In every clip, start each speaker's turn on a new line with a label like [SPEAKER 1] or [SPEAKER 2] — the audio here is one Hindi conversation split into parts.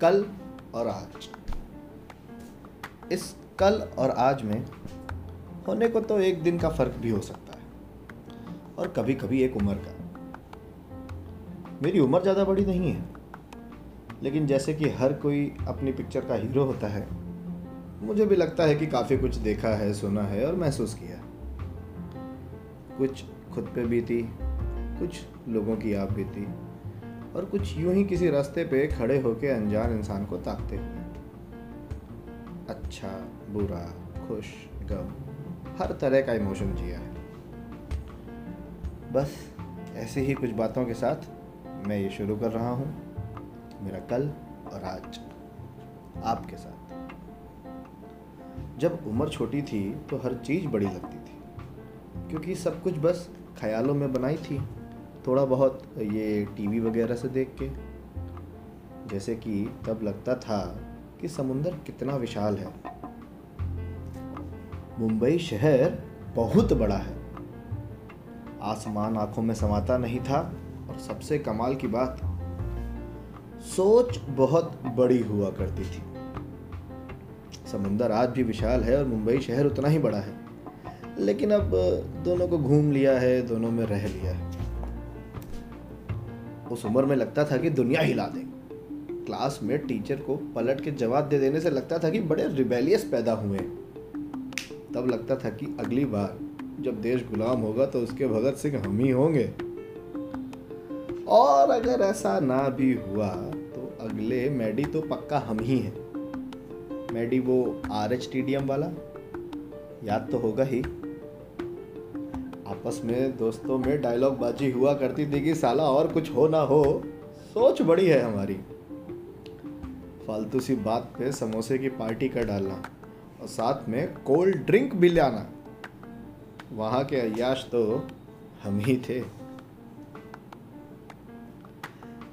[SPEAKER 1] कल और आज। इस कल और आज में होने को तो एक दिन का फ़र्क भी हो सकता है, और कभी कभी एक उम्र का। मेरी उम्र ज़्यादा बड़ी नहीं है, लेकिन जैसे कि हर कोई अपनी पिक्चर का हीरो होता है, मुझे भी लगता है कि काफ़ी कुछ देखा है, सुना है और महसूस किया कुछ खुद पे बीती, कुछ लोगों की आप बीती और कुछ यूँ ही किसी रास्ते पे खड़े होके अनजान इंसान को ताकते हुए। अच्छा बुरा, खुश, गम, हर तरह का इमोशन जिया है। बस, ऐसे ही कुछ बातों के साथ मैं ये शुरू कर रहा हूँ, मेरा कल और आज, आपके साथ। जब उम्र छोटी थी तो हर चीज़ बड़ी लगती थी, क्योंकि सब कुछ बस ख्यालों में बनाई थी। थोड़ा बहुत ये टीवी वगैरह से देख के, जैसे कि तब लगता था कि समुंदर कितना विशाल है। मुंबई शहर बहुत बड़ा है। आसमान आँखों में समाता नहीं था और सबसे कमाल की बात, सोच बहुत बड़ी हुआ करती थी। समुंदर आज भी विशाल है और मुंबई शहर उतना ही बड़ा है। लेकिन अब दोनों को घूम लिया है, दोनों में रह लिया है। उस उम्र में लगता था कि दुनिया हिला दे। क्लास में टीचर को पलट के जवाब दे देने से लगता था कि बड़े रिबेलियस पैदा हुए। तब लगता था कि अगली बार जब देश गुलाम होगा तो उसके भगत सिंह हम ही होंगे। और अगर ऐसा ना भी हुआ तो अगले मैडी तो पक्का हम ही हैं। मैडी वो आर एच टी वाला? याद तो होगा ही। आपस में, दोस्तों में डायलॉग बाजी हुआ करती थी कि साला और कुछ हो ना हो, सोच बड़ी है हमारी। फालतू सी बात पे समोसे की पार्टी कर डालना और साथ में कोल्ड ड्रिंक भी लाना। वहाँ के अयाश तो हम ही थे।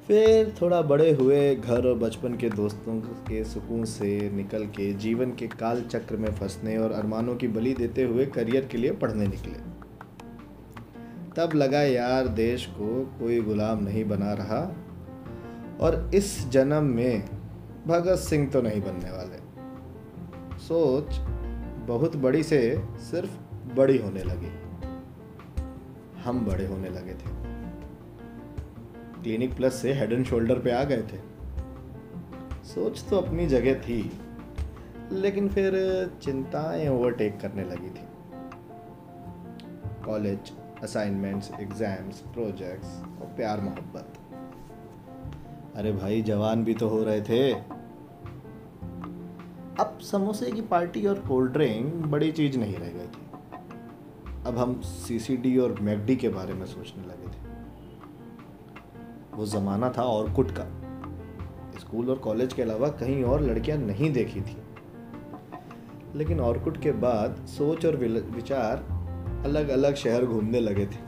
[SPEAKER 1] फिर थोड़ा बड़े हुए घर और बचपन के दोस्तों के सुकून से निकल के जीवन के काल चक्र में फंसने और अरमानों की बलि देते हुए करियर के लिए पढ़ने निकले। तब लगा यार देश को कोई गुलाम नहीं बना रहा। और इस जन्म में भगत सिंह तो नहीं बनने वाले। सोच बहुत बड़ी से सिर्फ़ बड़ी होने लगी। हम बड़े होने लगे थे। क्लिनिक प्लस से हेड एंड शोल्डर पे आ गए थे। सोच तो अपनी जगह थी, लेकिन फिर चिंताएँ ओवरटेक करने लगी थी। कॉलेज असाइनमेंट्स एग्ज़ाम्स प्रोजेक्ट्स और प्यार मोहब्बत। अरे भाई, जवान भी तो हो रहे थे। अब समोसे की पार्टी और कोल्ड ड्रिंक बड़ी चीज़ नहीं रह गई थी। अब हम सीसीडी और मैगडी के बारे में सोचने लगे थे। वो ज़माना था ऑर्कुट का। स्कूल और कॉलेज के अलावा कहीं और लड़कियाँ नहीं देखी थी। लेकिन ऑर्कुट के बाद सोच और विचार अलग अलग शहर घूमने लगे थे।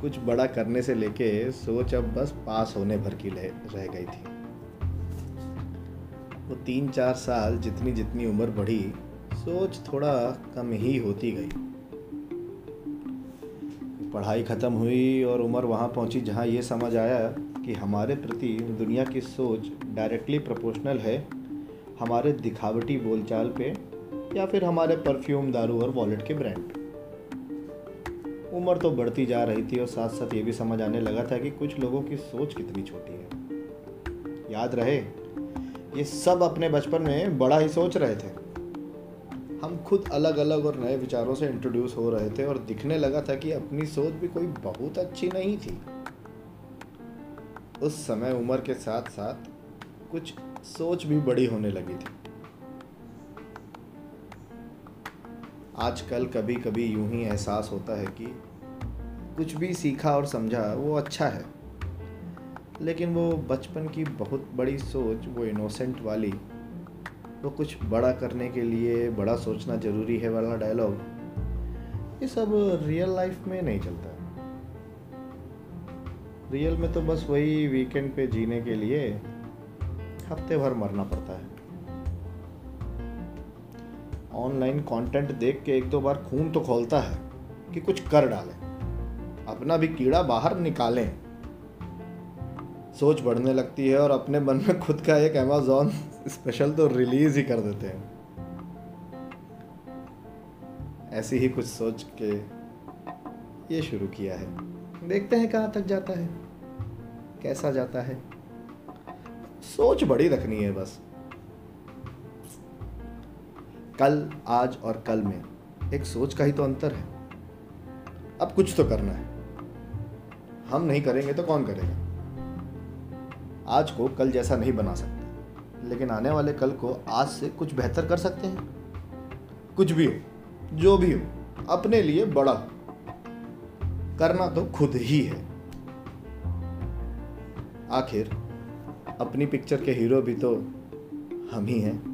[SPEAKER 1] कुछ बड़ा करने से लेके सोच अब बस पास होने भर की रह गई थी। वो तीन चार साल जितनी जितनी उम्र बढ़ी, सोच थोड़ा कम ही होती गई। पढ़ाई ख़त्म हुई और उम्र वहाँ पहुँची जहाँ ये समझ आया कि हमारे प्रति दुनिया की सोच डायरेक्टली प्रोपोर्शनल है, हमारे दिखावटी बोलचाल पे या फिर हमारे परफ्यूम, दारू और वॉलेट के ब्रांड। उम्र तो बढ़ती जा रही थी और साथ साथ ये भी समझ आने लगा था कि कुछ लोगों की सोच कितनी छोटी है। याद रहे, ये सब अपने बचपन में बड़ा ही सोच रहे थे। हम खुद अलग अलग और नए विचारों से इंट्रोड्यूस हो रहे थे और दिखने लगा था कि अपनी सोच भी कोई बहुत अच्छी नहीं थी। उस समय उम्र के साथ साथ कुछ सोच भी बड़ी होने लगी थी। आजकल कभी कभी यूँ ही एहसास होता है कि कुछ भी सीखा और समझा वो अच्छा है। लेकिन वो बचपन की बहुत बड़ी सोच, वो इनोसेंट वाली तो कुछ बड़ा करने के लिए बड़ा सोचना ज़रूरी है वाला डायलॉग ये सब रियल लाइफ में नहीं चलता। रियल में तो बस वही वीकेंड पे जीने के लिए हफ़्ते भर मरना पड़ता है। ऑनलाइन कंटेंट देख के एक दो बार खून तो खोलता है कि कुछ कर डालें, अपना भी कीड़ा बाहर निकालें। सोच बढ़ने लगती है और अपने मन में खुद का एक अमेजोन स्पेशल तो रिलीज़ ही कर देते हैं। ऐसी ही कुछ सोच के ये शुरू किया है। देखते हैं कहाँ तक जाता है, कैसा जाता है। सोच बड़ी रखनी है बस। कल, आज और कल में। एक सोच का ही तो अंतर है। अब कुछ तो करना है। हम नहीं करेंगे तो कौन करेगा? आज को कल जैसा नहीं बना सकते। लेकिन आने वाले कल को आज से कुछ बेहतर कर सकते हैं। कुछ भी हो, जो भी हो, अपने लिए बड़ा हो। करना तो खुद ही है। आखिर, अपनी पिक्चर के हीरो भी तो हम ही हैं।